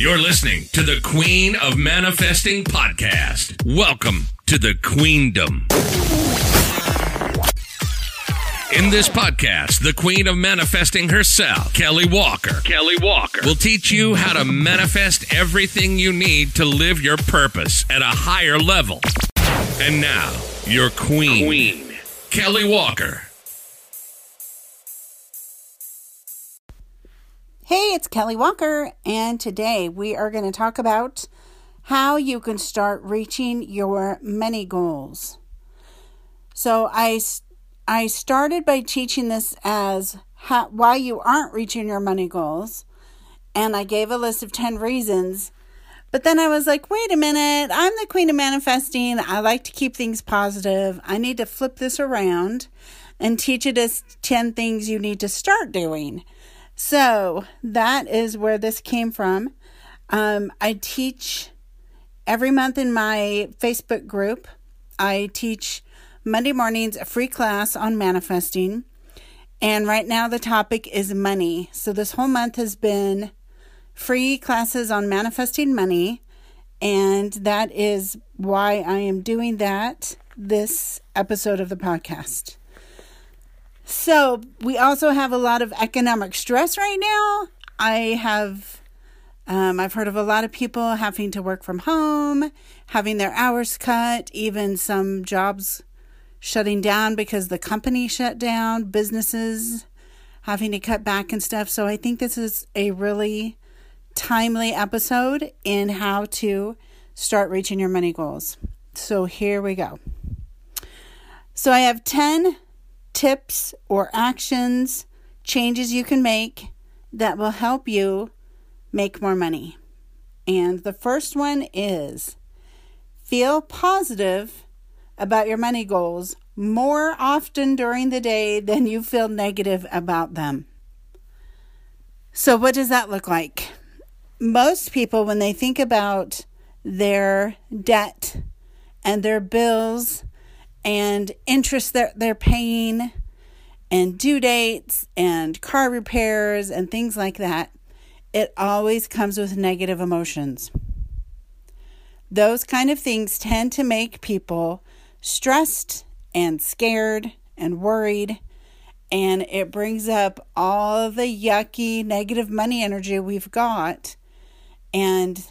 You're listening to the Queen of Manifesting podcast. Welcome to the Queendom. In this podcast, the Queen of Manifesting herself, Kelly Walker, Kelly Walker, will teach you how to manifest everything you need to live your purpose at a higher level. And now, your queen, queen. Kelly Walker. Hey, it's Kelly Walker, and today we are going to talk about how you can start reaching your money goals. So I I started by teaching this as how, why you aren't reaching your money goals, and I gave a list of 10 reasons. But then I was like, wait a minute, I'm the queen of manifesting. I like to keep things positive. I need to flip this around and teach it as 10 things you need to start doing. So that is where this came from. Um, I teach every month in my Facebook group. I teach Monday mornings a free class on manifesting. And right now the topic is money. So this whole month has been free classes on manifesting money. And that is why I am doing that this episode of the podcast. So, we also have a lot of economic stress right now. I have um, I've heard of a lot of people having to work from home, having their hours cut, even some jobs shutting down because the company shut down, businesses having to cut back and stuff. So I think this is a really timely episode in how to start reaching your money goals. So here we go. So I have 10 tips or actions, changes you can make that will help you make more money. And the first one is feel positive about your money goals more often during the day than you feel negative about them. So, what does that look like? Most people, when they think about their debt and their bills and interest that they're paying and due dates and car repairs and things like that, it always comes with negative emotions. Those kind of things tend to make people stressed and scared and worried, and it brings up all the yucky negative money energy we've got, and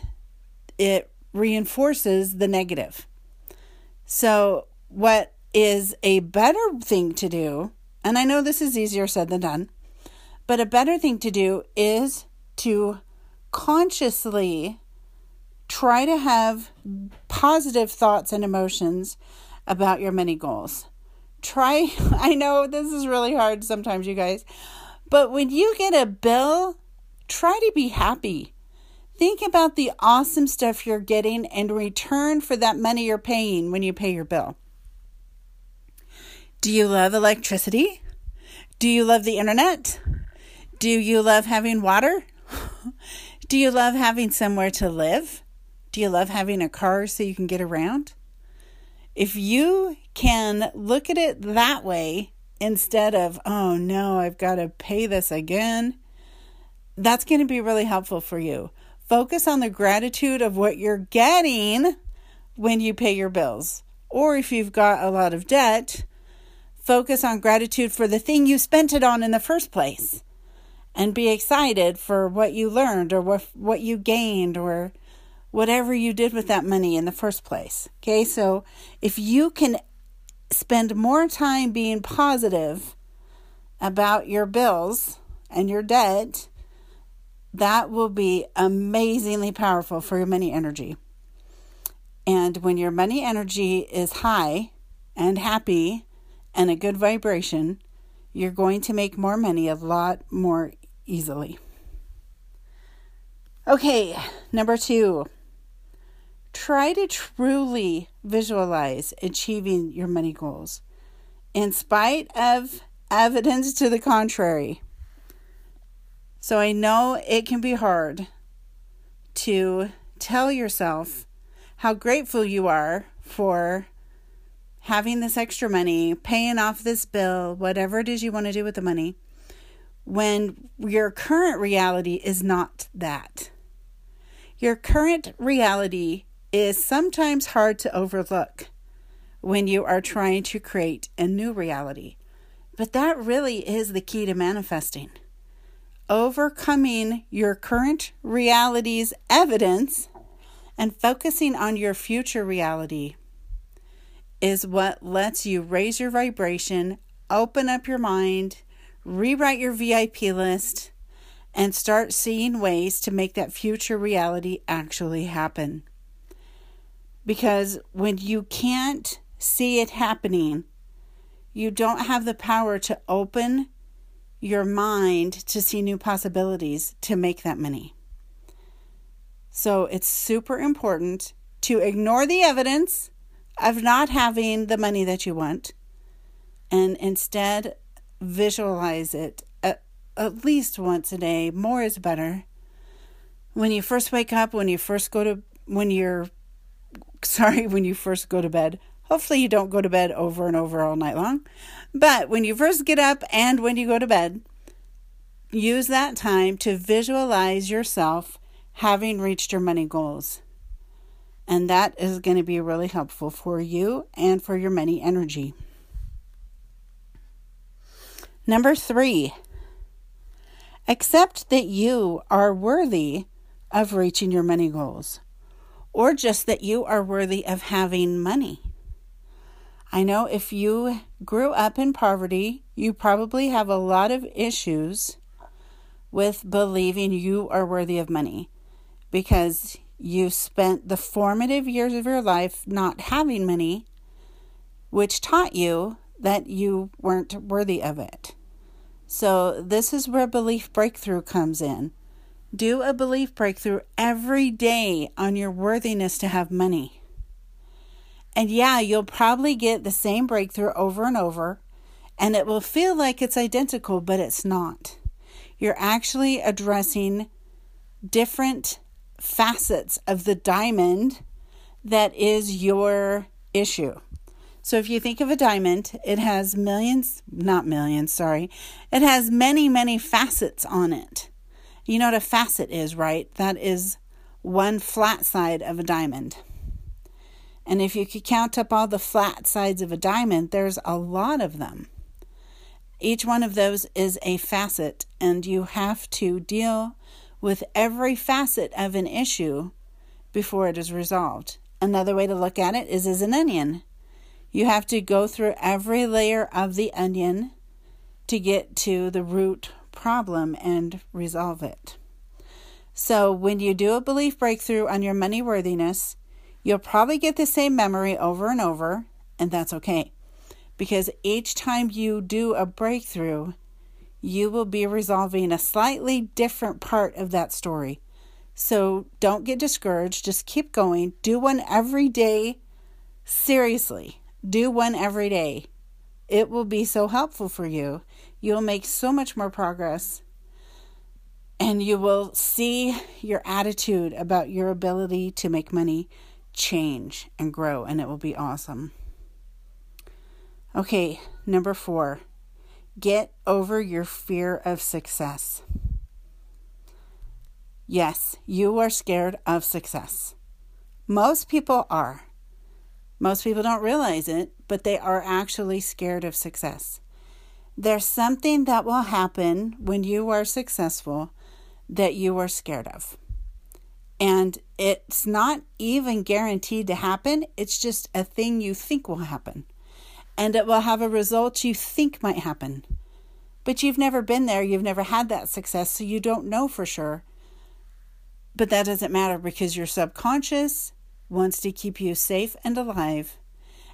it reinforces the negative. So, what is a better thing to do, and I know this is easier said than done, but a better thing to do is to consciously try to have positive thoughts and emotions about your money goals. Try, I know this is really hard sometimes, you guys, but when you get a bill, try to be happy. Think about the awesome stuff you're getting in return for that money you're paying when you pay your bill. Do you love electricity? Do you love the internet? Do you love having water? Do you love having somewhere to live? Do you love having a car so you can get around? If you can look at it that way instead of, oh no, I've got to pay this again, that's going to be really helpful for you. Focus on the gratitude of what you're getting when you pay your bills. Or if you've got a lot of debt, Focus on gratitude for the thing you spent it on in the first place. And be excited for what you learned or what, what you gained or whatever you did with that money in the first place. Okay, so if you can spend more time being positive about your bills and your debt, that will be amazingly powerful for your money energy. And when your money energy is high and happy and a good vibration, you're going to make more money a lot more easily. Okay, number two, try to truly visualize achieving your money goals in spite of evidence to the contrary. So I know it can be hard to tell yourself how grateful you are for having this extra money, paying off this bill, whatever it is you want to do with the money, when your current reality is not that. Your current reality is sometimes hard to overlook when you are trying to create a new reality. But that really is the key to manifesting. Overcoming your current reality's evidence and focusing on your future reality is what lets you raise your vibration, open up your mind, rewrite your VIP list, and start seeing ways to make that future reality actually happen. Because when you can't see it happening, you don't have the power to open your mind to see new possibilities to make that money. So it's super important to ignore the evidence of not having the money that you want and instead visualize it at, at least once a day. More is better. When you first wake up, when you first go to, when you're, sorry, when you first go to bed, hopefully you don't go to bed over and over all night long. But when you first get up and when you go to bed, use that time to visualize yourself having reached your money goals. And that is going to be really helpful for you and for your money energy. Number three, accept that you are worthy of reaching your money goals, or just that you are worthy of having money. I know if you grew up in poverty, you probably have a lot of issues with believing you are worthy of money because you spent the formative years of your life not having money, which taught you that you weren't worthy of it. So, this is where belief breakthrough comes in. Do a belief breakthrough every day on your worthiness to have money. And yeah, you'll probably get the same breakthrough over and over, and it will feel like it's identical, but it's not. You're actually addressing different facets of the diamond that is your issue. So if you think of a diamond, it has millions, not millions, sorry. It has many, many facets on it. You know what a facet is, right? That is one flat side of a diamond. And if you could count up all the flat sides of a diamond, there's a lot of them. Each one of those is a facet, and you have to deal with every facet of an issue before it is resolved. Another way to look at it is as an onion. You have to go through every layer of the onion to get to the root problem and resolve it. So, when you do a belief breakthrough on your money worthiness, you'll probably get the same memory over and over, and that's okay. Because each time you do a breakthrough, you will be resolving a slightly different part of that story. So, don't get discouraged. Just keep going. Do one every day. Seriously. Do one every day. It will be so helpful for you. You'll make so much more progress. And you will see your attitude about your ability to make money change and grow, and it will be awesome. Okay, number four, get over your fear of success. Yes, you are scared of success. Most people are. Most people don't realize it, but they are actually scared of success. There's something that will happen when you are successful that you are scared of. And it's not even guaranteed to happen, it's just a thing you think will happen. And it will have a result you think might happen. But you've never been there, you've never had that success, so you don't know for sure. But that doesn't matter because your subconscious wants to keep you safe and alive.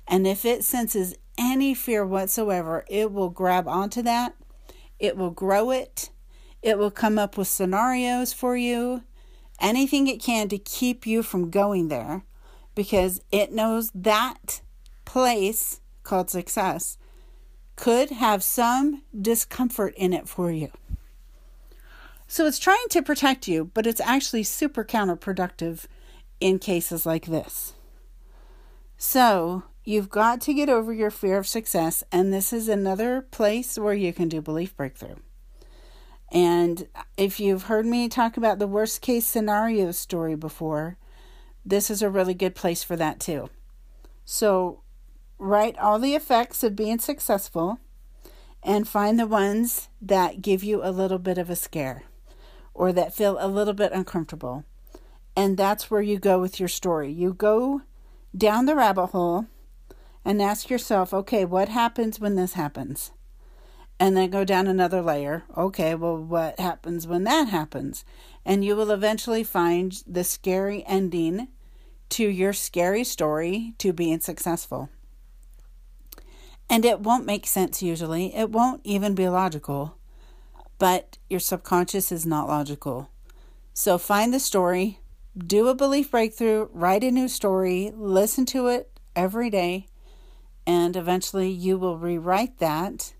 And if it senses any fear whatsoever, it will grab onto that, it will grow it, it will come up with scenarios for you, anything it can to keep you from going there because it knows that place called success could have some discomfort in it for you. So it's trying to protect you, but it's actually super counterproductive in cases like this. So, you've got to get over your fear of success, and this is another place where you can do belief breakthrough. And if you've heard me talk about the worst case scenario story before, this is a really good place for that too. So, write all the effects of being successful and find the ones that give you a little bit of a scare or that feel a little bit uncomfortable. And that's where you go with your story. You go down the rabbit hole and ask yourself, okay, what happens when this happens? And then go down another layer. Okay, well, what happens when that happens? And you will eventually find the scary ending to your scary story to being successful. And it won't make sense usually, it won't even be logical, but your subconscious is not logical. So find the story, do a belief breakthrough, write a new story, listen to it every day, and eventually you will rewrite that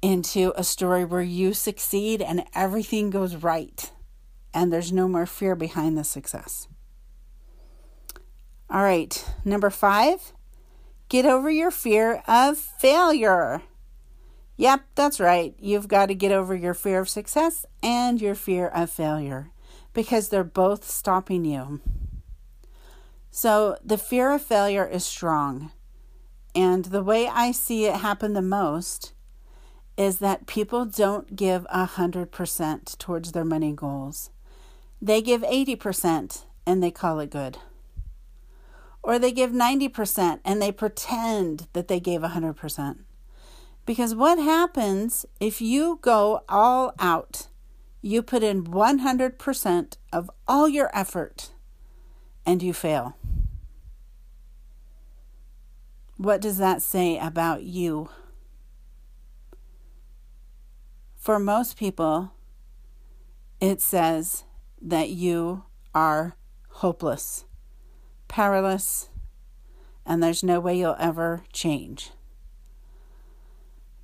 into a story where you succeed and everything goes right and there's no more fear behind the success. All right, number five, get over your fear of failure. Yep, that's right. You've got to get over your fear of success and your fear of failure because they're both stopping you. So, the fear of failure is strong. And the way I see it happen the most is that people don't give a 100% towards their money goals. They give 80% and they call it good. Or they give 90% and they pretend that they gave 100%. Because what happens if you go all out? You put in 100% of all your effort and you fail. What does that say about you? For most people, it says that you are hopeless, powerless, and there's no way you'll ever change.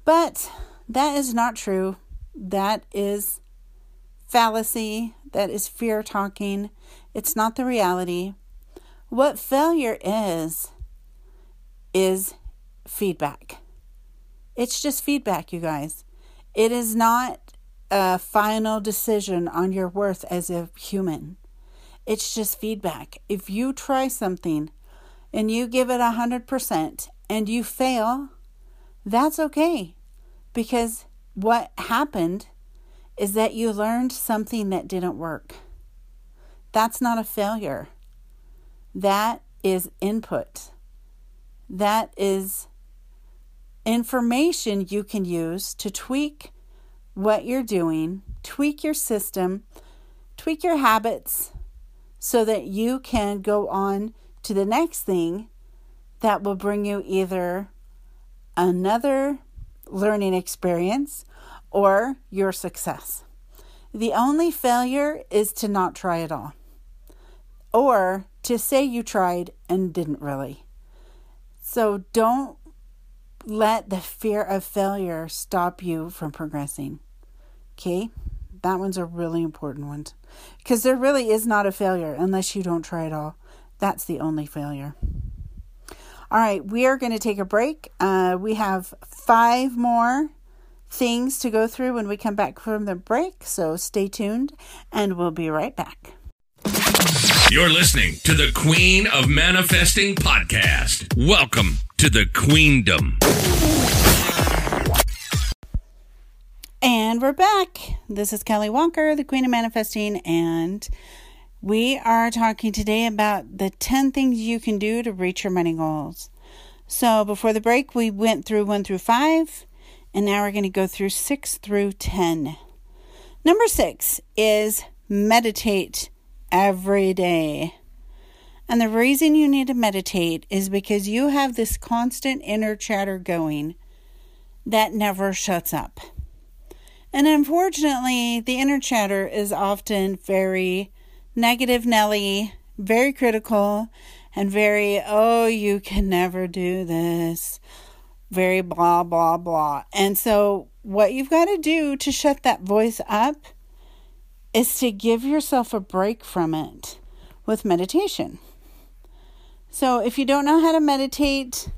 But that is not true. That is fallacy. That is fear talking. It's not the reality. What failure is, is feedback. It's just feedback, you guys. It is not a final decision on your worth as a human. It's just feedback. If you try something and you give it a 100% and you fail, that's okay. Because what happened is that you learned something that didn't work. That's not a failure. That is input that is information you can use to tweak what you're doing, tweak your system, tweak your habits so that you can go on to the next thing that will bring you either another learning experience or your success. The only failure is to not try at all or to say you tried and didn't really. So don't let the fear of failure stop you from progressing. Okay? That one's a really important one. Because there really is not a failure unless you don't try at all. That's the only failure. All right, we are going to take a break. Uh, we have five more things to go through when we come back from the break. So stay tuned and we'll be right back. You're listening to the Queen of Manifesting podcast. Welcome to the Queendom. And we're back. This is Kelly Walker, the Queen of Manifesting, and we are talking today about the 10 things you can do to reach your money goals. So, before the break, we went through 1 through 5, and now we're going to go through 6 through 10. Number 6 is meditate every day. And the reason you need to meditate is because you have this constant inner chatter going that never shuts up. And unfortunately, the inner chatter is often very negative, Nelly, very critical, and very, oh, you can never do this, very blah, blah, blah. And so, what you've got to do to shut that voice up is to give yourself a break from it with meditation. So, if you don't know how to meditate,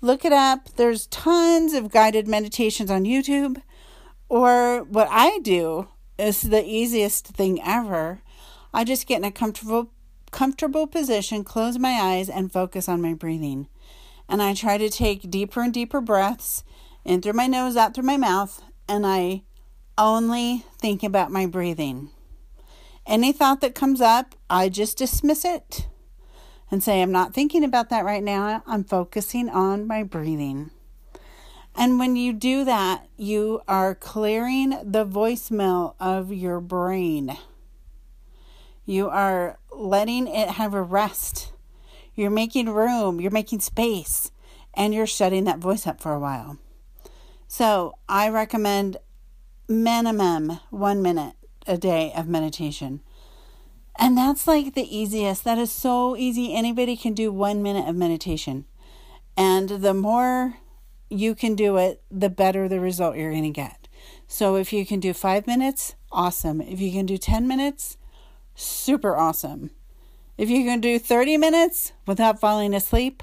look it up. There's tons of guided meditations on YouTube, Or what I do is the easiest thing ever. I just get in a comfortable comfortable position, close my eyes and focus on my breathing. And I try to take deeper and deeper breaths in through my nose, out through my mouth, and I only think about my breathing. Any thought that comes up, I just dismiss it and say, I'm not thinking about that right now. I'm focusing on my breathing. And when you do that, you are clearing the voicemail of your brain. You are letting it have a rest. You're making room, you're making space, and you're shutting that voice up for a while. So I recommend minimum one minute a day of meditation. And that's like the easiest. That is so easy. Anybody can do one minute of meditation. And the more you can do it, the better the result you're going to get. So if you can do five minutes, awesome. If you can do 10 minutes, super awesome. If you can do 30 minutes without falling asleep,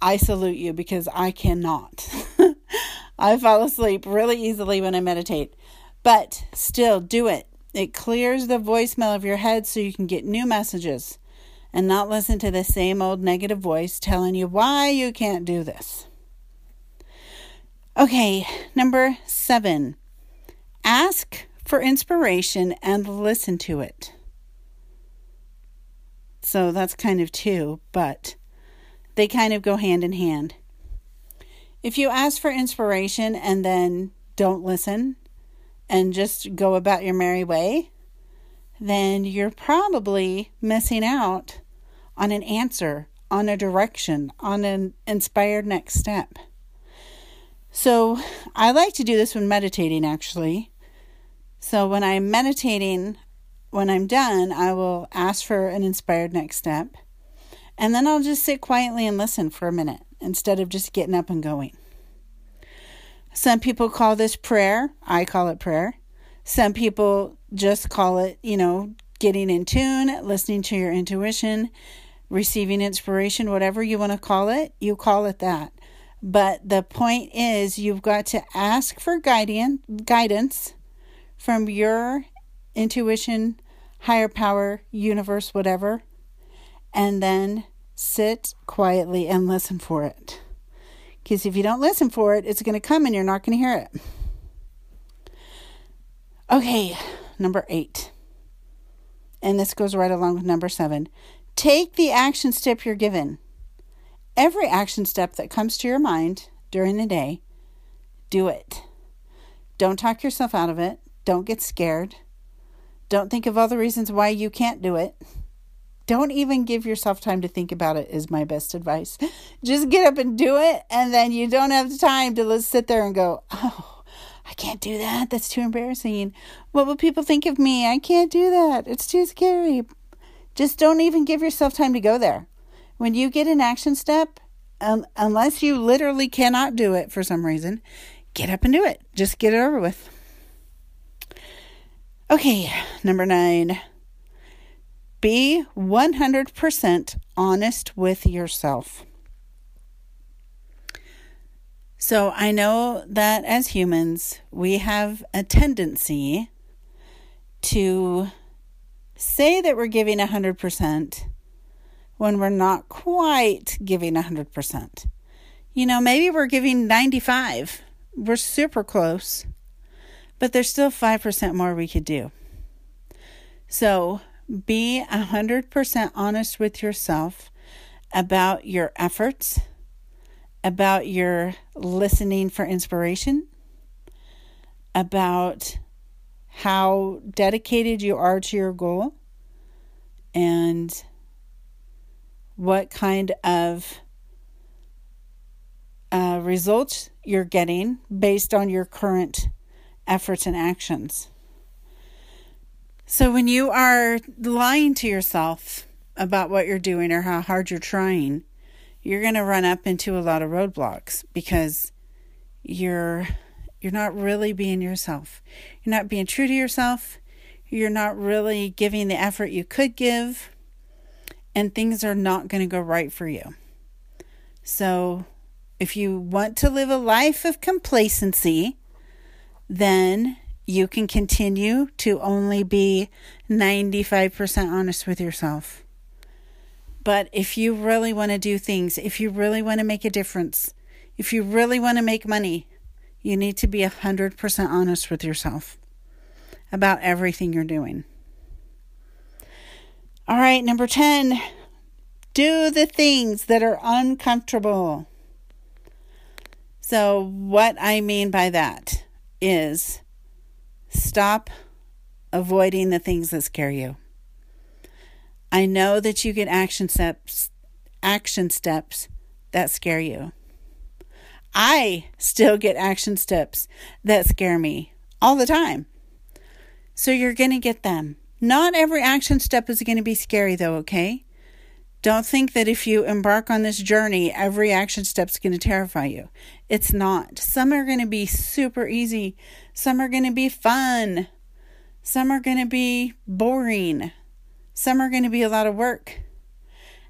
I salute you because I cannot. I fall asleep really easily when I meditate. But still, do it. It clears the voicemail of your head so you can get new messages and not listen to the same old negative voice telling you why you can't do this. Okay, number seven ask for inspiration and listen to it. So that's kind of two, but they kind of go hand in hand. If you ask for inspiration and then don't listen and just go about your merry way, then you're probably missing out on an answer, on a direction, on an inspired next step. So I like to do this when meditating actually. So when I'm meditating, when I'm done, I will ask for an inspired next step. And then I'll just sit quietly and listen for a minute instead of just getting up and going. Some people call this prayer. I call it prayer. Some people just call it, you know, getting in tune, listening to your intuition, receiving inspiration, whatever you want to call it, you call it that. But the point is, you've got to ask for guidance, guidance from your intuition, higher power, universe, whatever, and then sit quietly and listen for it. Because if you don't listen for it, it's going to come and you're not going to hear it. Okay, number eight. And this goes right along with number seven. Take the action step you're given. Every action step that comes to your mind during the day, do it. Don't talk yourself out of it. Don't get scared. Don't think of all the reasons why you can't do it. Don't even give yourself time to think about it, is my best advice. Just get up and do it, and then you don't have the time to sit there and go, oh, I can't do that. That's too embarrassing. What will people think of me? I can't do that. It's too scary. Just don't even give yourself time to go there. When you get an action step, um, unless you literally cannot do it for some reason, get up and do it. Just get it over with. Okay, number nine. Be 100% honest with yourself. So I know that as humans, we have a tendency to say that we're giving 100% when we're not quite giving 100%. You know, maybe we're giving 95. We're super close, but there's still 5% more we could do. So, be 100% honest with yourself about your efforts, about your listening for inspiration, about how dedicated you are to your goal, and what kind of uh, results you're getting based on your current efforts and actions. So when you are lying to yourself about what you're doing or how hard you're trying, you're going to run up into a lot of roadblocks because you're you're not really being yourself. You're not being true to yourself. You're not really giving the effort you could give and things are not going to go right for you. So, if you want to live a life of complacency, then you can continue to only be 95% honest with yourself. But if you really want to do things, if you really want to make a difference, if you really want to make money, you need to be 100% honest with yourself about everything you're doing. All right, number 10, do the things that are uncomfortable. So, what I mean by that is stop avoiding the things that scare you. I know that you get action steps action steps that scare you. I still get action steps that scare me all the time. So you're going to get them. Not every action step is going to be scary, though, okay? Don't think that if you embark on this journey, every action step is going to terrify you. It's not. Some are going to be super easy, some are going to be fun, some are going to be boring, some are going to be a lot of work,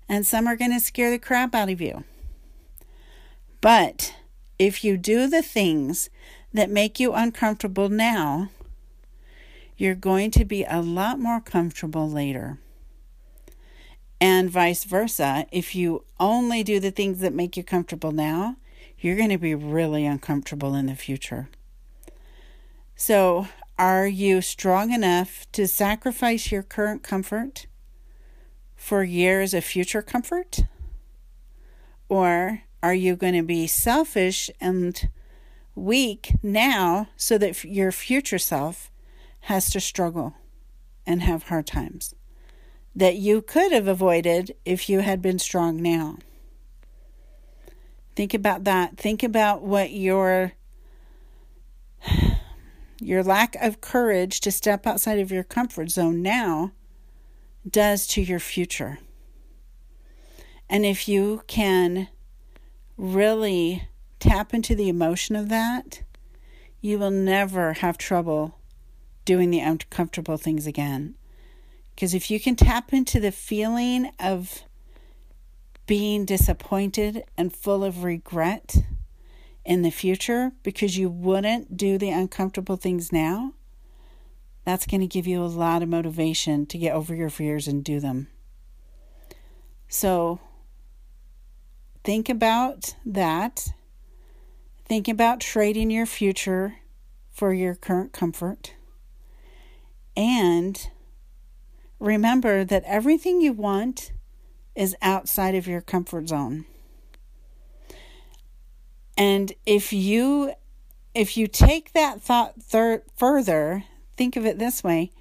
and some are going to scare the crap out of you. But if you do the things that make you uncomfortable now, you're going to be a lot more comfortable later. And vice versa, if you only do the things that make you comfortable now, you're going to be really uncomfortable in the future. So, are you strong enough to sacrifice your current comfort for years of future comfort? Or are you going to be selfish and weak now so that your future self has to struggle and have hard times that you could have avoided if you had been strong now. Think about that. Think about what your your lack of courage to step outside of your comfort zone now does to your future. And if you can really tap into the emotion of that, you will never have trouble doing the uncomfortable things again. Because if you can tap into the feeling of being disappointed and full of regret in the future because you wouldn't do the uncomfortable things now, that's going to give you a lot of motivation to get over your fears and do them. So, think about that. Think about trading your future for your current comfort. And remember that everything you want is outside of your comfort zone. And if you if you take that thought thir- further, think of it this way.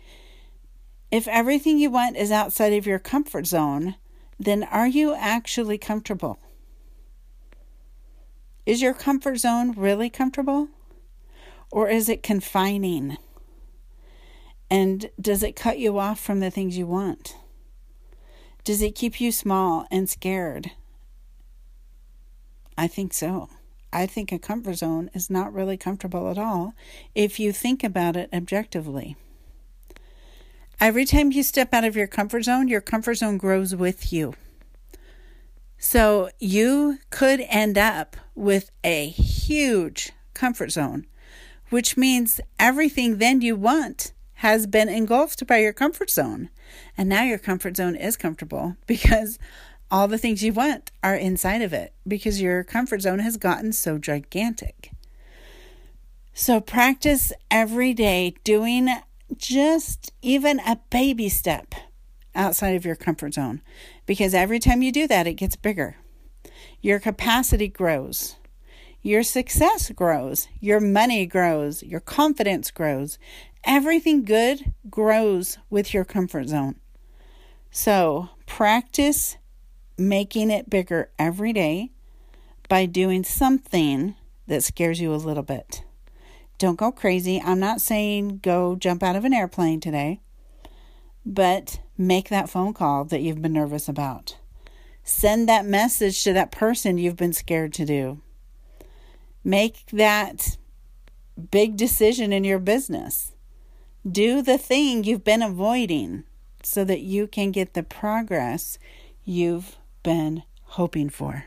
If everything you want is outside of your comfort zone, then are you actually comfortable? Is your comfort zone really comfortable? Or is it confining? And does it cut you off from the things you want? Does it keep you small and scared? I think so. I think a comfort zone is not really comfortable at all if you think about it objectively. Every time you step out of your comfort zone, your comfort zone grows with you. So you could end up with a huge comfort zone, which means everything then you want has been engulfed by your comfort zone. And now your comfort zone is comfortable because all the things you want are inside of it because your comfort zone has gotten so gigantic. So practice every day doing just even a baby step outside of your comfort zone because every time you do that, it gets bigger. Your capacity grows your success grows, your money grows, your confidence grows. Everything good grows with your comfort zone. So practice making it bigger every day by doing something that scares you a little bit. Don't go crazy. I'm not saying go jump out of an airplane today, but make that phone call that you've been nervous about. Send that message to that person you've been scared to do. Make that big decision in your business. Do the thing you've been avoiding so that you can get the progress you've been hoping for.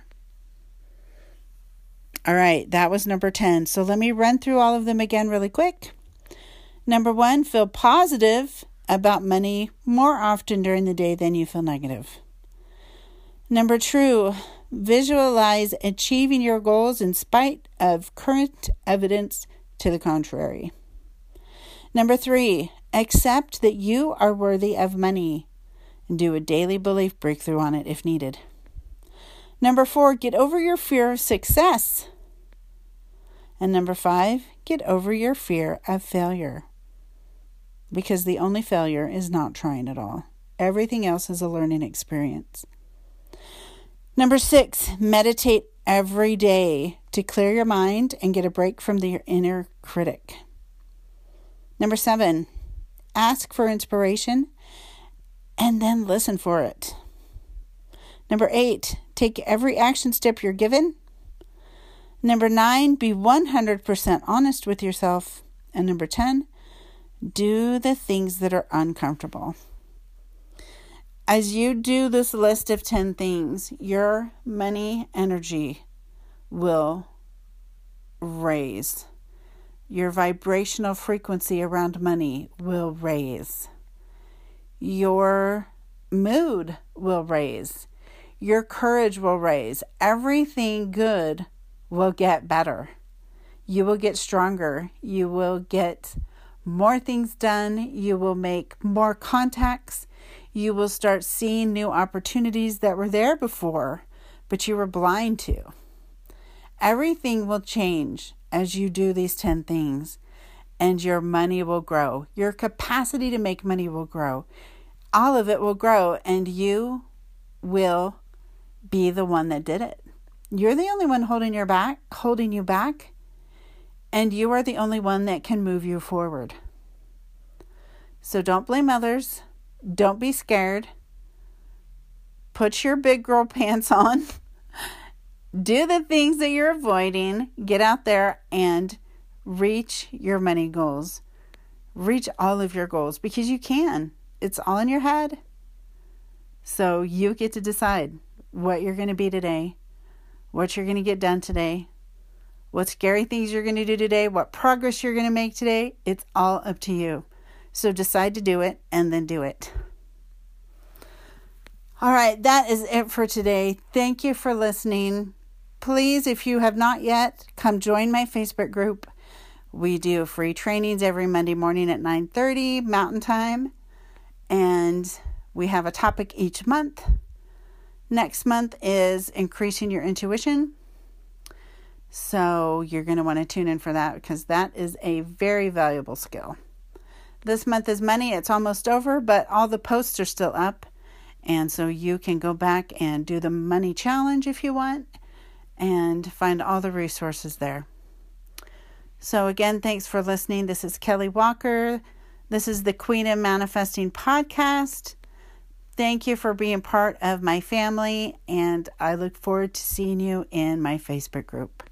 All right, that was number 10. So let me run through all of them again really quick. Number one, feel positive about money more often during the day than you feel negative. Number two, visualize achieving your goals in spite of current evidence to the contrary. Number three, accept that you are worthy of money and do a daily belief breakthrough on it if needed. Number four, get over your fear of success. And number five, get over your fear of failure. Because the only failure is not trying at all. Everything else is a learning experience. Number six, meditate every day to clear your mind and get a break from the inner critic. Number seven, ask for inspiration and then listen for it. Number eight, take every action step you're given. Number nine, be 100% honest with yourself. And number 10, do the things that are uncomfortable. As you do this list of 10 things, your money energy will raise. Your vibrational frequency around money will raise. Your mood will raise. Your courage will raise. Everything good will get better. You will get stronger. You will get more things done. You will make more contacts. You will start seeing new opportunities that were there before, but you were blind to. Everything will change as you do these 10 things, and your money will grow. Your capacity to make money will grow. All of it will grow, and you will be the one that did it. You're the only one holding your back, holding you back, and you are the only one that can move you forward. So don't blame others. Don't be scared. Put your big girl pants on. Do the things that you're avoiding. Get out there and reach your money goals. Reach all of your goals because you can. It's all in your head. So you get to decide what you're going to be today, what you're going to get done today, what scary things you're going to do today, what progress you're going to make today. It's all up to you. So decide to do it and then do it. All right, that is it for today. Thank you for listening. Please, if you have not yet, come join my Facebook group. We do free trainings every Monday morning at 9:30 Mountain Time, and we have a topic each month. Next month is increasing your intuition. So you're going to want to tune in for that because that is a very valuable skill. This month is money. It's almost over, but all the posts are still up. And so you can go back and do the money challenge if you want and find all the resources there. So, again, thanks for listening. This is Kelly Walker. This is the Queen of Manifesting podcast. Thank you for being part of my family, and I look forward to seeing you in my Facebook group.